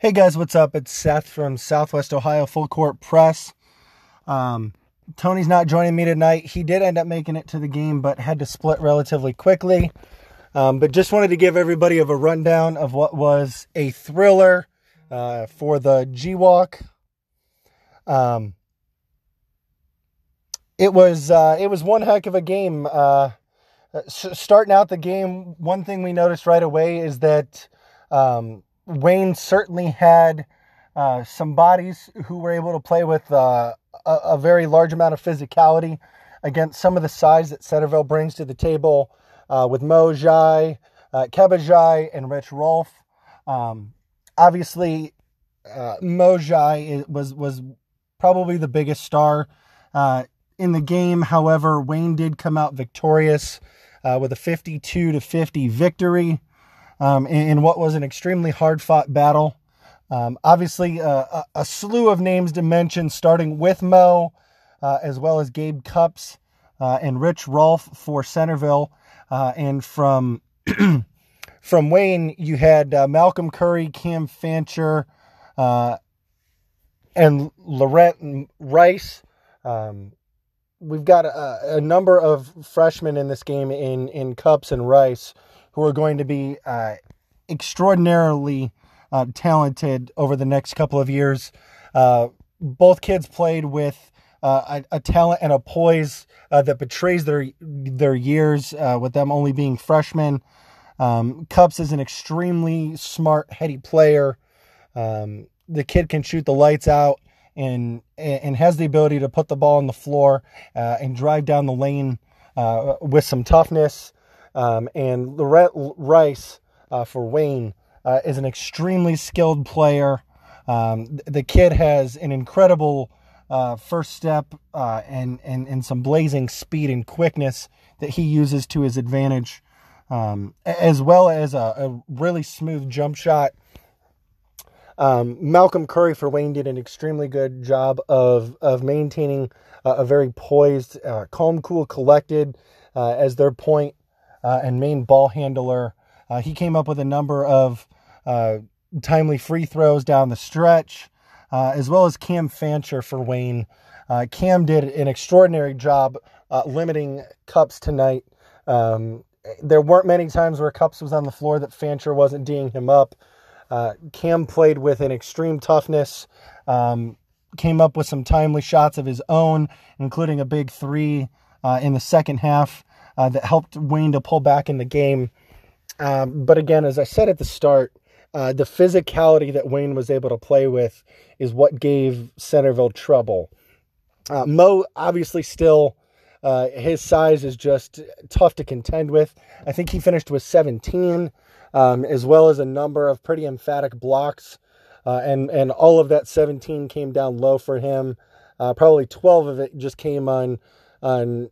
Hey guys, what's up? It's Seth from Southwest Ohio Full Court Press. Um, Tony's not joining me tonight. He did end up making it to the game, but had to split relatively quickly. Um, but just wanted to give everybody of a rundown of what was a thriller uh, for the GWOC. Um, it was uh, it was one heck of a game. Uh, starting out the game, one thing we noticed right away is that. Um, Wayne certainly had uh, some bodies who were able to play with uh, a, a, very large amount of physicality against some of the size that Centerville brings to the table uh, with Mo Jai, uh, Kebba and Rich Rolfe. Um, obviously, uh, Mo was, was probably the biggest star uh, in the game. However, Wayne did come out victorious uh, with a 52 to 50 victory um, in, in, what was an extremely hard fought battle. Um, obviously, uh, a, a, slew of names to mention, starting with Mo, uh, as well as Gabe Cupps uh, and Rich Rolfe for Centerville. Uh, and from from Wayne, you had uh, Malcolm Curry, Cam Fancher, and Laurent Rice. Um, we've got a, a, number of freshmen in this game in in Cupps and Rice who are going to be uh, extraordinarily uh, talented over the next couple of years. Uh, both kids played with uh, a, a, talent and a poise uh, that betrays their their years, uh, with them only being freshmen. Um, Cupps is an extremely smart, heady player. Um, the kid can shoot the lights out and and has the ability to put the ball on the floor and drive down the lane with some toughness. Um, and Laurent Rice uh, for Wayne uh, is an extremely skilled player. Um, the kid has an incredible uh, first step uh, and, and, and some blazing speed and quickness that he uses to his advantage, um, as well as a, a, really smooth jump shot. Um, Malcolm Curry for Wayne did an extremely good job of, of maintaining a very poised, uh, calm, cool, collected uh, as their point and main ball handler. Uh, he came up with a number of uh, timely free throws down the stretch, uh, as well as Cam Fancher for Wayne. Uh, Cam did an extraordinary job uh, limiting Cupps tonight. Um, there weren't many times where Cupps was on the floor that Fancher wasn't D'ing him up. Cam played with an extreme toughness. Um, came up with some timely shots of his own, including a big three in the second half uh, that helped Wayne to pull back in the game. Um, but again, as I said at the start, uh, the physicality that Wayne was able to play with is what gave Centerville trouble. Uh, Mo obviously still uh, his size is just tough to contend with. I think he finished with 17, um, as well as a number of pretty emphatic blocks, uh, and and all of that 17 came down low for him. Uh, probably 12 of it just came on on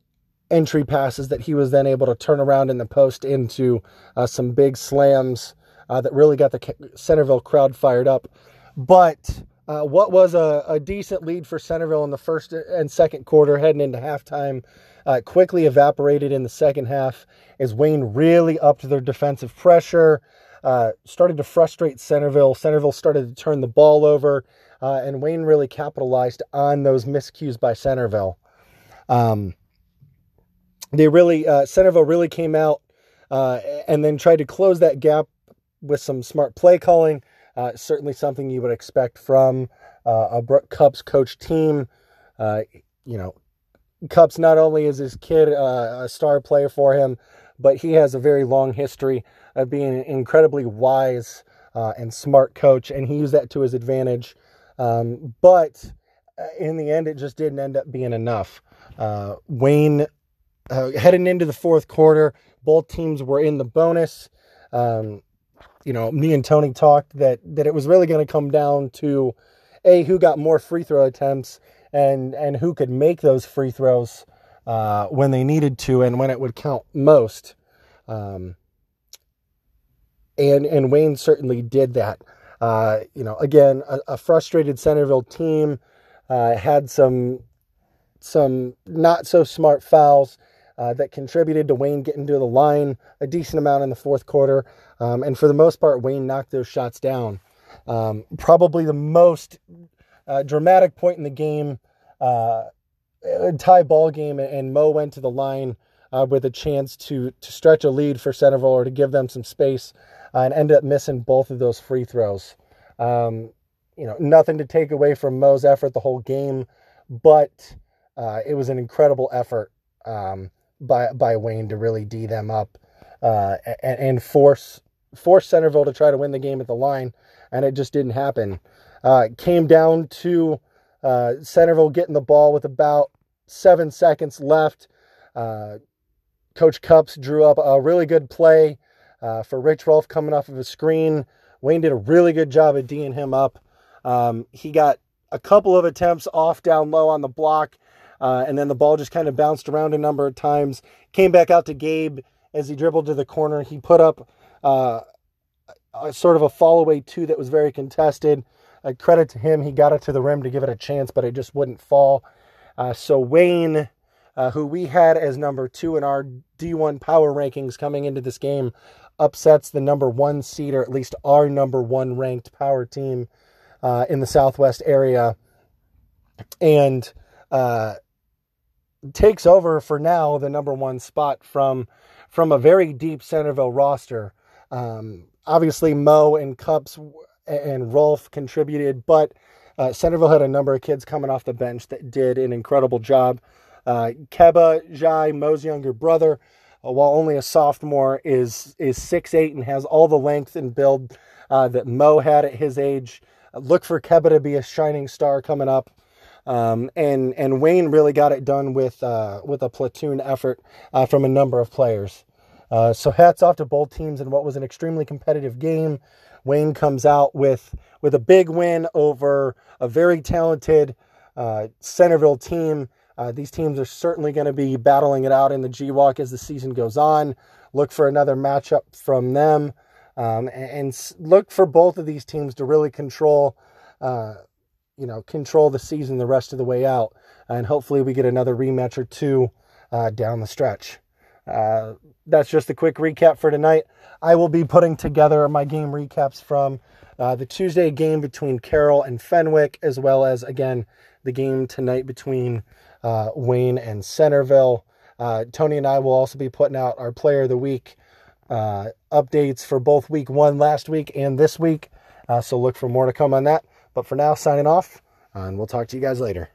entry passes that he was then able to turn around in the post into uh, some big slams uh, that really got the Centerville crowd fired up. But uh, what was a, a, decent lead for Centerville in the first and second quarter heading into halftime uh, quickly evaporated in the second half as Wayne really upped their defensive pressure, uh, started to frustrate Centerville. Centerville started to turn the ball over, uh, and Wayne really capitalized on those miscues by Centerville. Um, they really uh, Centerville really came out uh, and then tried to close that gap with some smart play calling. Uh, certainly something you would expect from uh, a Brooke Cupps coach team. Uh, you know, Cupps not only is his kid uh, a star player for him, but he has a very long history of being an incredibly wise and smart coach, and he used that to his advantage. Um, but in the end, it just didn't end up being enough. Wayne uh, heading into the fourth quarter, both teams were in the bonus. Um, you know, me and Tony talked that that it was really going to come down to a who got more free throw attempts and and who could make those free throws uh, when they needed to and when it would count most. Um, and and Wayne certainly did that. Uh, you know, again, a, a frustrated Centerville team uh, had some some not so smart fouls uh, that contributed to Wayne getting to the line a decent amount in the fourth quarter. Um, and for the most part, Wayne knocked those shots down. Um, probably the most uh, dramatic point in the game, uh, tie ball game, and Mo went to the line uh, with a chance to to stretch a lead for Centerville or to give them some space, uh, and ended up missing both of those free throws. Um, you know, nothing to take away from Mo's effort the whole game, but uh, it was an incredible effort um, by by Wayne to really d them up uh, and, and, force force Centerville to try to win the game at the line, and it just didn't happen. Uh, came down to uh, Centerville getting the ball with about seven seconds left. Uh, Coach Cupps drew up a really good play uh, for Rich Rolfe coming off of a screen. Wayne did a really good job of D'ing him up. Um, he got a couple of attempts off down low on the block, uh, and then the ball just kind of bounced around a number of times. Came back out to Gabe as he dribbled to the corner. He put up uh, a, sort of a fall away two that was very contested. A credit to him, he got it to the rim to give it a chance, but it just wouldn't fall. Uh, so Wayne uh, who we had as number two in our D1 power rankings coming into this game, upsets the number one seed, or at least our number one ranked power team uh, in the Southwest area, and uh, takes over for now the number one spot from from a very deep Centerville roster. Um, obviously, Mo and Cupps and Rolf contributed, but uh, Centerville had a number of kids coming off the bench that did an incredible job. Uh, Keba Jai, Mo's younger brother, uh, while only a sophomore, is is six eight and has all the length and build uh, that Mo had at his age. Look for Keba to be a shining star coming up. Um, and and Wayne really got it done with uh, with a platoon effort uh, from a number of players. Uh, so hats off to both teams in what was an extremely competitive game. Wayne comes out with with a big win over a very talented uh, Centerville team uh, these teams are certainly going to be battling it out in the GWOC as the season goes on. Look for another matchup from them, um, and, and, look for both of these teams to really control, uh, you know, control the season the rest of the way out, and hopefully we get another rematch or two uh, down the stretch. Uh, that's just a quick recap for tonight. I will be putting together my game recaps from uh, the Tuesday game between Carroll and Fenwick, as well as again the game tonight between uh, Wayne and Centerville. Uh, Tony and I will also be putting out our Player of the Week uh, updates for both week one last week and this week. Uh, so look for more to come on that. But for now, signing off, and we'll talk to you guys later.